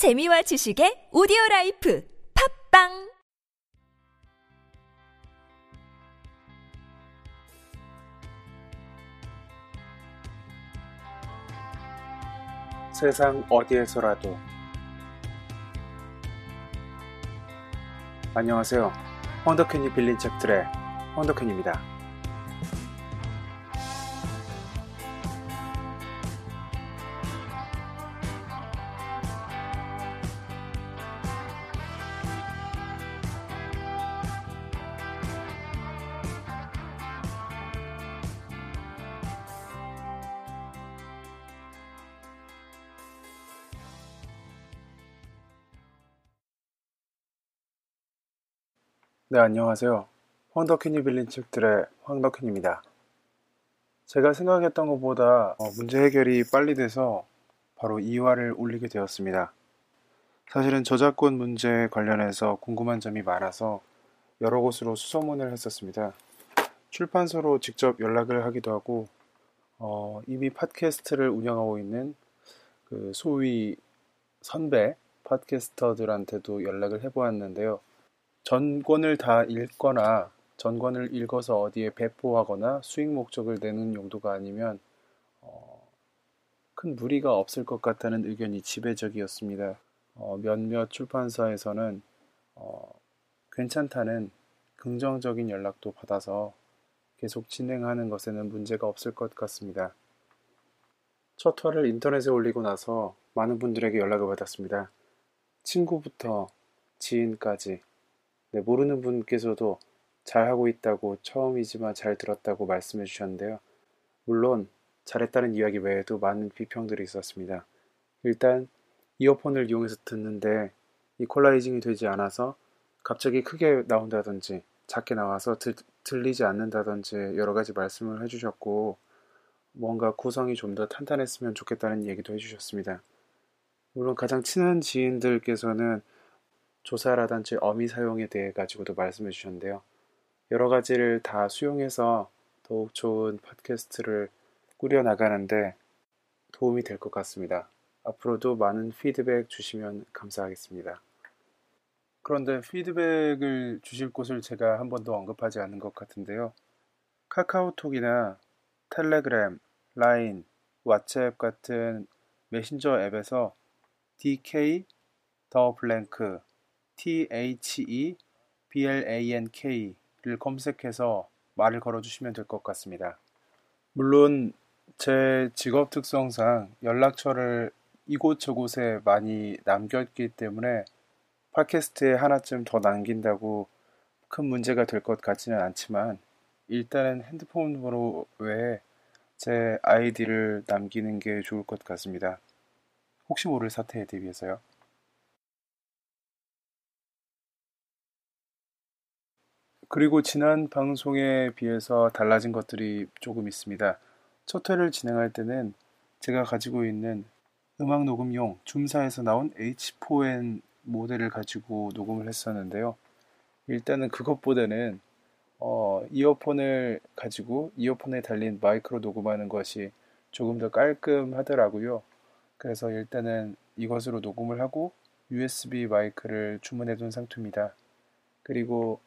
재미와 지식의 오디오 라이프 팟빵 세상 어디에서라도 안녕하세요. 황덕현이 빌린 책들의 황덕현입니다. 네, 안녕하세요. 황덕현이 빌린 책들의 황덕현입니다. 제가 생각했던 것보다 어, 문제 해결이 빨리 돼서 바로 2화를 올리게 되었습니다. 사실은 저작권 문제 관련해서 궁금한 점이 많아서 여러 곳으로 수소문을 했었습니다. 출판사로 직접 연락을 하기도 하고 어, 이미 팟캐스트를 운영하고 있는 그 소위 선배 팟캐스터들한테도 연락을 해보았는데요. 전권을 다 읽거나 전권을 읽어서 어디에 배포하거나 수익 목적을 내는 용도가 아니면 어, 큰 무리가 없을 것 같다는 의견이 지배적이었습니다. 어, 몇몇 출판사에서는 어, 괜찮다는 긍정적인 연락도 받아서 계속 진행하는 것에는 문제가 없을 것 같습니다. 첫 화를 인터넷에 올리고 나서 많은 분들에게 연락을 받았습니다. 친구부터 지인까지 네, 모르는 분께서도 잘하고 있다고 처음이지만 잘 들었다고 말씀해 주셨는데요. 물론 잘했다는 이야기 외에도 많은 비평들이 있었습니다. 일단 이어폰을 이용해서 듣는데 이퀄라이징이 되지 않아서 갑자기 크게 나온다든지 작게 나와서 들, 들리지 않는다든지 여러 가지 말씀을 해주셨고 뭔가 구성이 좀 더 탄탄했으면 좋겠다는 얘기도 해주셨습니다. 물론 가장 친한 지인들께서는 조사라든지 어미 사용에 대해 가지고도 말씀해 주셨는데요. 여러 가지를 다 수용해서 더욱 좋은 팟캐스트를 꾸려 나가는데 도움이 될 것 같습니다. 앞으로도 많은 피드백 주시면 감사하겠습니다. 그런데 피드백을 주실 곳을 제가 한 번도 언급하지 않은 것 같은데요. 카카오톡이나 텔레그램, 라인, 왓츠앱 같은 메신저 앱에서 DK 더 블랭크 THEBLANK를 검색해서 말을 걸어주시면 될 것 같습니다. 물론 제 직업 특성상 연락처를 이곳저곳에 많이 남겼기 때문에 팟캐스트에 하나쯤 더 남긴다고 큰 문제가 될 것 같지는 않지만 일단은 핸드폰 번호 외에 제 아이디를 남기는 게 좋을 것 같습니다. 혹시 모를 사태에 대비해서요. 그리고 지난 방송에 비해서 달라진 것들이 조금 있습니다. 첫 회를 진행할 때는 제가 가지고 있는 음악 녹음용 줌사에서 나온 H4n 모델을 가지고 녹음을 했었는데요. 일단은 그것보다는 어, 이어폰을 가지고 이어폰에 달린 마이크로 녹음하는 것이 조금 더 깔끔하더라고요. 그래서 일단은 이것으로 녹음을 하고 USB 마이크를 주문해 둔 상태입니다. 그리고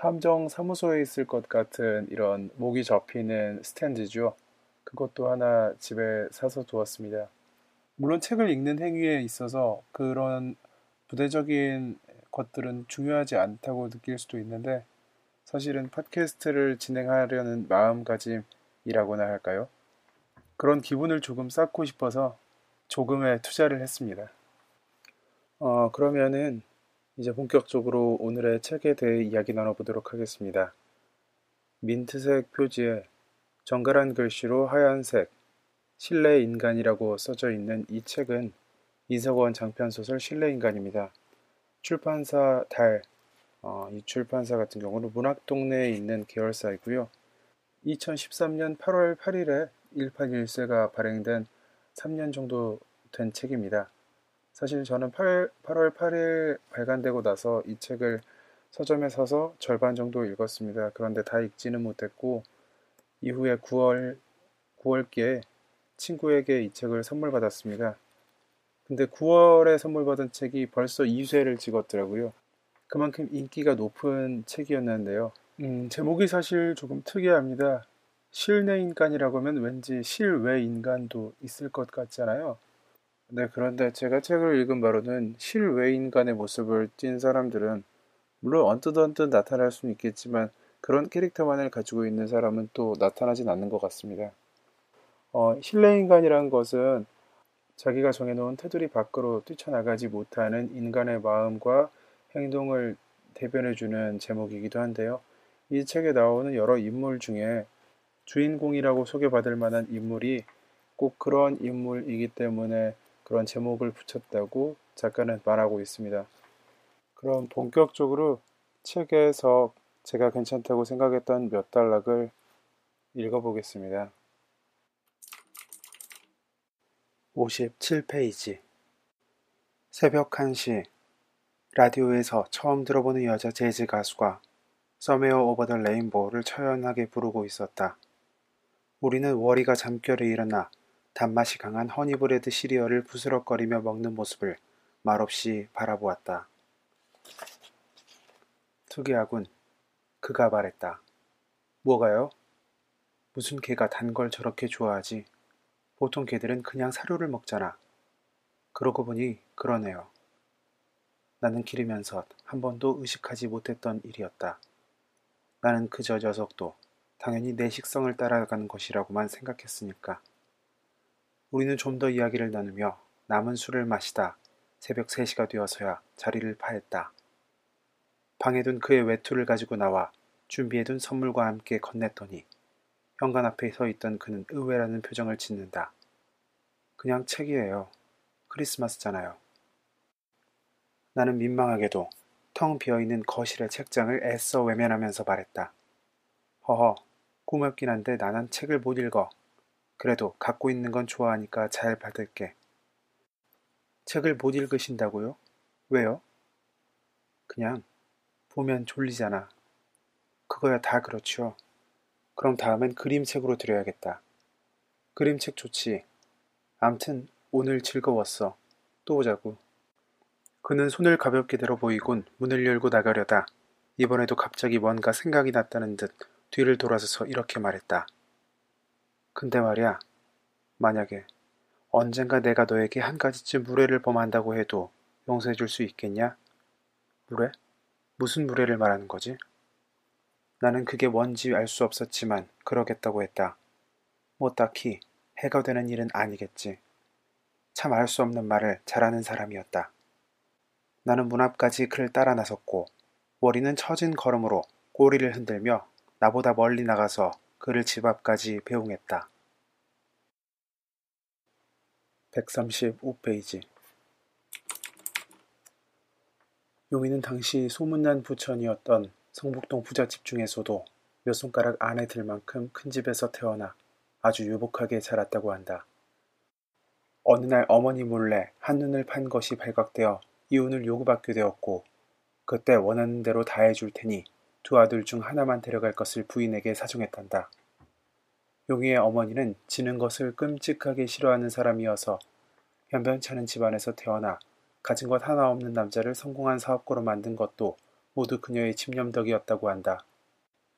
탐정 사무소에 있을 것 같은 이런 목이 접히는 스탠드죠. 그것도 하나 집에 사서 두었습니다. 물론 책을 읽는 행위에 있어서 그런 부대적인 것들은 중요하지 않다고 느낄 수도 있는데 사실은 팟캐스트를 진행하려는 마음가짐이라고나 할까요? 그런 기분을 조금 쌓고 싶어서 조금의 투자를 했습니다. 어, 그러면은 이제 본격적으로 오늘의 책에 대해 이야기 나눠보도록 하겠습니다. 민트색 표지에 정갈한 글씨로 하얀색 실내 인간이라고 써져 있는 이 책은 이석원 장편소설 실내 인간입니다. 출판사 달, 어, 이 출판사 같은 경우는 문학동네에 있는 계열사이고요. 2013년 8월 8일에 181세가 발행된 3년 정도 된 책입니다. 사실 저는 8, 8월 8일 발간되고 나서 이 책을 서점에 사서 절반 정도 읽었습니다. 그런데 다 읽지는 못했고 이후에 9월 9월께 친구에게 이 책을 선물 받았습니다. 근데 9월에 선물 받은 책이 벌써 2쇄를 찍었더라고요. 그만큼 인기가 높은 책이었는데요. 음, 제목이 사실 조금 특이합니다. 실내 인간이라고 하면 왠지 실외 인간도 있을 것 같잖아요. 네, 그런데 제가 책을 읽은 바로는 실외 인간의 모습을 띈 사람들은 물론 언뜻 언뜻 나타날 수는 있겠지만 그런 캐릭터만을 가지고 있는 사람은 또 나타나진 않는 것 같습니다. 어, 실내 인간이란 것은 자기가 정해놓은 테두리 밖으로 뛰쳐나가지 못하는 인간의 마음과 행동을 대변해주는 제목이기도 한데요. 이 책에 나오는 여러 인물 중에 주인공이라고 소개받을 만한 인물이 꼭 그런 인물이기 때문에 그런 제목을 붙였다고 작가는 말하고 있습니다. 그럼 본격적으로 책에서 제가 괜찮다고 생각했던 몇 단락을 읽어보겠습니다. 57페이지 새벽 1시 라디오에서 처음 들어보는 여자 재즈 가수가 Somewhere over the rainbow를 처연하게 부르고 있었다. 우리는 월이가 잠결에 일어나 단맛이 강한 honey bread 시리얼을 부스럭거리며 먹는 모습을 말없이 바라보았다. 특이하군. 그가 말했다. 뭐가요? 무슨 개가 단 걸 저렇게 좋아하지? 보통 개들은 그냥 사료를 먹잖아. 그러고 보니 그러네요. 나는 기르면서 한 번도 의식하지 못했던 일이었다. 나는 그저 녀석도 당연히 내 식성을 따라가는 것이라고만 생각했으니까. 우리는 좀 더 이야기를 나누며 남은 술을 마시다 새벽 3시가 되어서야 자리를 파했다. 방에 둔 그의 외투를 가지고 나와 준비해둔 선물과 함께 건넸더니 현관 앞에 서 있던 그는 의외라는 표정을 짓는다. 그냥 책이에요. 크리스마스잖아요. 나는 민망하게도 텅 비어있는 거실의 책장을 애써 외면하면서 말했다. 허허, 고맙긴 한데 나는 책을 못 읽어. 그래도 갖고 있는 건 좋아하니까 잘 받을게. 책을 못 읽으신다고요? 왜요? 그냥 보면 졸리잖아. 그거야 다 그렇죠. 그럼 다음엔 그림책으로 드려야겠다. 그림책 좋지. 암튼 오늘 즐거웠어. 또 보자고. 그는 손을 가볍게 들어 보이곤 문을 열고 나가려다 이번에도 갑자기 뭔가 생각이 났다는 듯 뒤를 돌아서서 이렇게 말했다. 근데 말이야, 만약에 언젠가 내가 너에게 한 가지쯤 무례를 범한다고 해도 용서해 줄 수 있겠냐? 무례? 무슨 무례를 말하는 거지? 나는 그게 뭔지 알 수 없었지만 그러겠다고 했다. 뭐 딱히 해가 되는 일은 아니겠지. 참 알 수 없는 말을 잘하는 사람이었다. 나는 문 앞까지 그를 따라 나섰고 머리는 처진 걸음으로 꼬리를 흔들며 나보다 멀리 나가서 그를 집 앞까지 배웅했다. 135페이지 용인은 당시 소문난 부천이었던 성북동 부잣집 중에서도 몇 손가락 안에 들 만큼 큰 집에서 태어나 아주 유복하게 자랐다고 한다. 어느 날 어머니 몰래 한눈을 판 것이 발각되어 이혼을 요구받게 되었고 그때 원하는 대로 다 해줄 테니 두 아들 중 하나만 데려갈 것을 부인에게 사정했단다. 용희의 어머니는 지는 것을 끔찍하게 싫어하는 사람이어서 변변찮은 집안에서 태어나 가진 것 하나 없는 남자를 성공한 사업가로 만든 것도 모두 그녀의 집념덕이었다고 한다.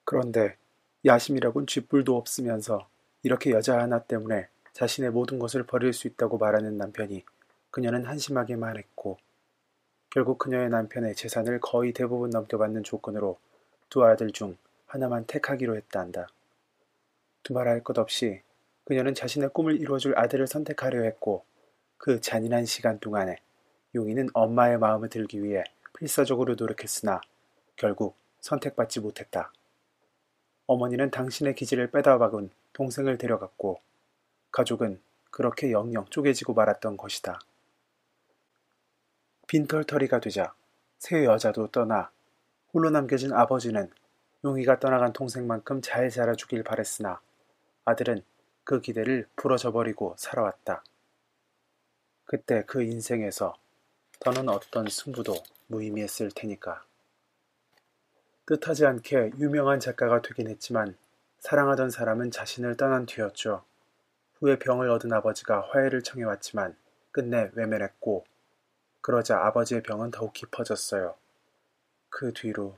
그런데 야심이라곤 쥐뿔도 없으면서 이렇게 여자 하나 때문에 자신의 모든 것을 버릴 수 있다고 말하는 남편이 그녀는 한심하게 말했고 결국 그녀의 남편의 재산을 거의 대부분 넘겨받는 조건으로 두 아들 중 하나만 택하기로 했다 한다. 두말할 것 없이 그녀는 자신의 꿈을 이루어줄 아들을 선택하려 했고 그 잔인한 시간 동안에 용이는 엄마의 마음을 들기 위해 필사적으로 노력했으나 결국 선택받지 못했다. 어머니는 당신의 기질을 빼다 박은 동생을 데려갔고 가족은 그렇게 영영 쪼개지고 말았던 것이다. 빈털터리가 되자 새 여자도 떠나 홀로 남겨진 아버지는 용이가 떠나간 동생만큼 잘 자라주길 바랬으나 아들은 그 기대를 부러져버리고 살아왔다. 그때 그 인생에서 더는 어떤 승부도 무의미했을 테니까. 뜻하지 않게 유명한 작가가 되긴 했지만 사랑하던 사람은 자신을 떠난 뒤였죠. 후에 병을 얻은 아버지가 화해를 청해왔지만 끝내 외면했고 그러자 아버지의 병은 더욱 깊어졌어요. 그 뒤로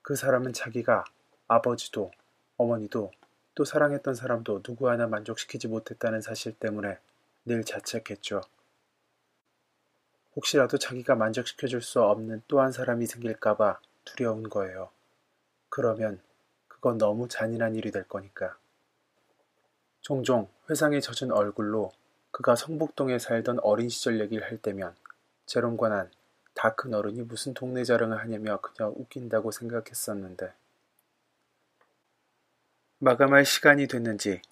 그 사람은 자기가 아버지도 어머니도 또 사랑했던 사람도 누구 하나 만족시키지 못했다는 사실 때문에 늘 자책했죠. 혹시라도 자기가 만족시켜줄 수 없는 또 한 사람이 생길까봐 두려운 거예요. 그러면 그건 너무 잔인한 일이 될 거니까. 종종 회상에 젖은 얼굴로 그가 성북동에 살던 어린 시절 얘기를 할 때면 제롬과 난 다 큰 어른이 무슨 동네 자랑을 하냐며 그냥 웃긴다고 생각했었는데 마감할 시간이 됐는지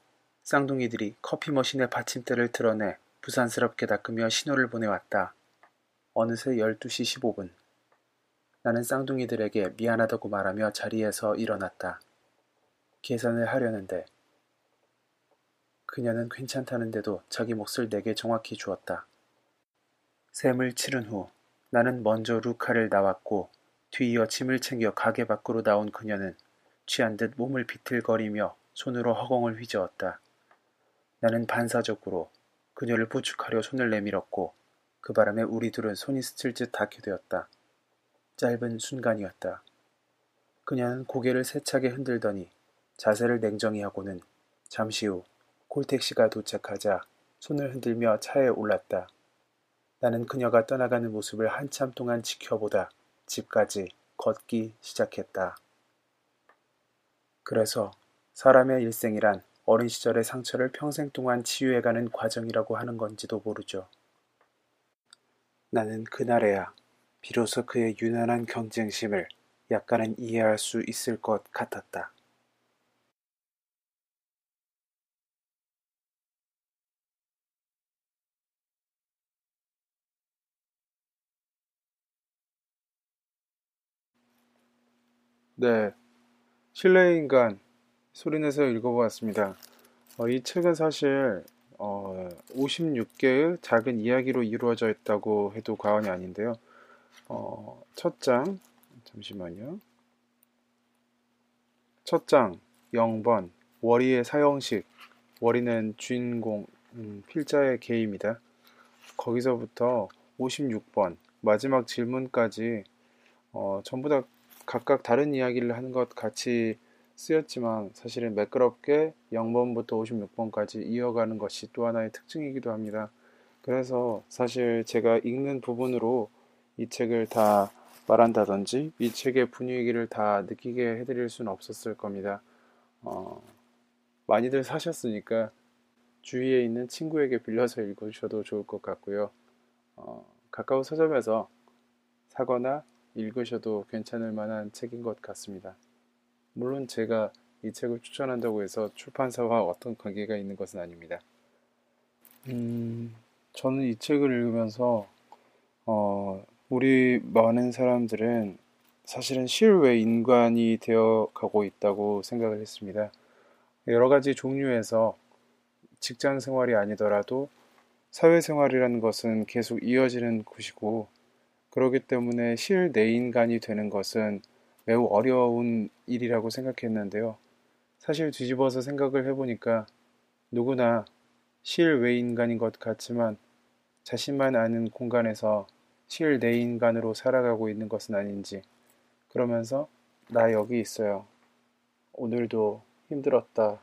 쌍둥이들이 커피 머신의 받침대를 드러내 부산스럽게 닦으며 신호를 보내왔다. 어느새 12시 15분. 나는 쌍둥이들에게 미안하다고 말하며 자리에서 일어났다. 계산을 하려는데 그녀는 괜찮다는데도 자기 몫을 내게 정확히 주었다. 샘을 치른 후 나는 먼저 루카를 나왔고 뒤이어 짐을 챙겨 가게 밖으로 나온 그녀는 취한 듯 몸을 비틀거리며 손으로 허공을 휘저었다. 나는 반사적으로 그녀를 부축하려 손을 내밀었고 그 바람에 우리 둘은 손이 스칠 듯 닿게 되었다. 짧은 순간이었다. 그녀는 고개를 세차게 흔들더니 자세를 냉정히 하고는 잠시 후 콜택시가 도착하자 손을 흔들며 차에 올랐다. 나는 그녀가 떠나가는 모습을 한참 동안 지켜보다 집까지 걷기 시작했다. 그래서 사람의 일생이란 어린 시절의 상처를 평생 동안 치유해가는 과정이라고 하는 건지도 모르죠. 나는 그날에야 비로소 그의 유난한 경쟁심을 약간은 이해할 수 있을 것 같았다. 네, 실내의 인간 소리내서 읽어보았습니다. 어, 이 책은 사실 어, 56개의 작은 이야기로 이루어져 있다고 해도 과언이 아닌데요. 어, 첫 장, 잠시만요. 첫 장, 0번, 월이의 사형식. 월이는 주인공, 음, 필자의 개입니다. 거기서부터 56번, 마지막 질문까지 어, 전부 다 각각 다른 이야기를 하는 것 같이 쓰였지만 사실은 매끄럽게 0번부터 56번까지 이어가는 것이 또 하나의 특징이기도 합니다. 그래서 사실 제가 읽는 부분으로 이 책을 다 말한다든지 이 책의 분위기를 다 느끼게 해드릴 수는 없었을 겁니다. 어, 많이들 사셨으니까 주위에 있는 친구에게 빌려서 읽으셔도 좋을 것 같고요. 어, 가까운 서점에서 사거나 읽으셔도 괜찮을 만한 책인 것 같습니다. 물론 제가 이 책을 추천한다고 해서 출판사와 어떤 관계가 있는 것은 아닙니다. 음, 저는 이 책을 읽으면서 어, 우리 많은 사람들은 사실은 실외 인간이 되어 가고 있다고 생각을 했습니다. 여러 가지 종류에서 직장 생활이 아니더라도 사회생활이라는 것은 계속 이어지는 곳이고 그렇기 때문에 실 내인간이 되는 것은 매우 어려운 일이라고 생각했는데요. 사실 뒤집어서 생각을 해보니까 누구나 실외 인간인 것 같지만 자신만 아는 공간에서 실내 인간으로 살아가고 있는 것은 아닌지 그러면서 나 여기 있어요. 오늘도 힘들었다.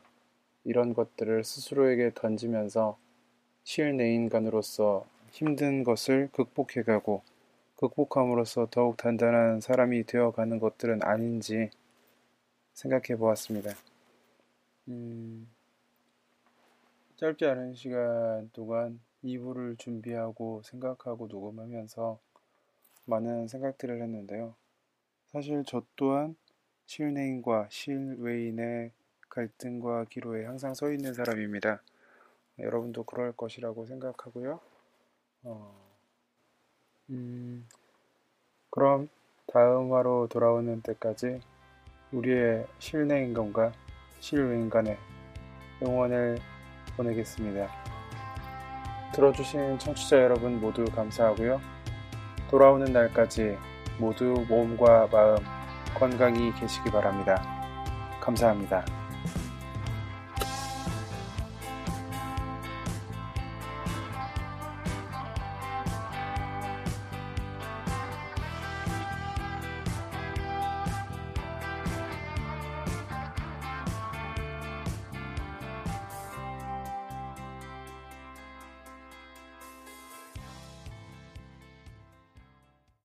이런 것들을 스스로에게 던지면서 실내 인간으로서 힘든 것을 극복해가고 극복함으로써 더욱 단단한 사람이 되어가는 것들은 아닌지 생각해 보았습니다. 음, 짧지 않은 시간 동안 2부를 준비하고 생각하고 녹음하면서 많은 생각들을 했는데요. 사실 저 또한 실내인과 실외인의 갈등과 기로에 항상 서 있는 사람입니다. 여러분도 그럴 것이라고 생각하고요. 어, 음, 그럼 다음 화로 돌아오는 때까지 우리의 실내 인간과 실외 인간의 응원을 보내겠습니다. 들어주신 청취자 여러분 모두 감사하고요. 돌아오는 날까지 모두 몸과 마음 건강히 계시기 바랍니다. 감사합니다.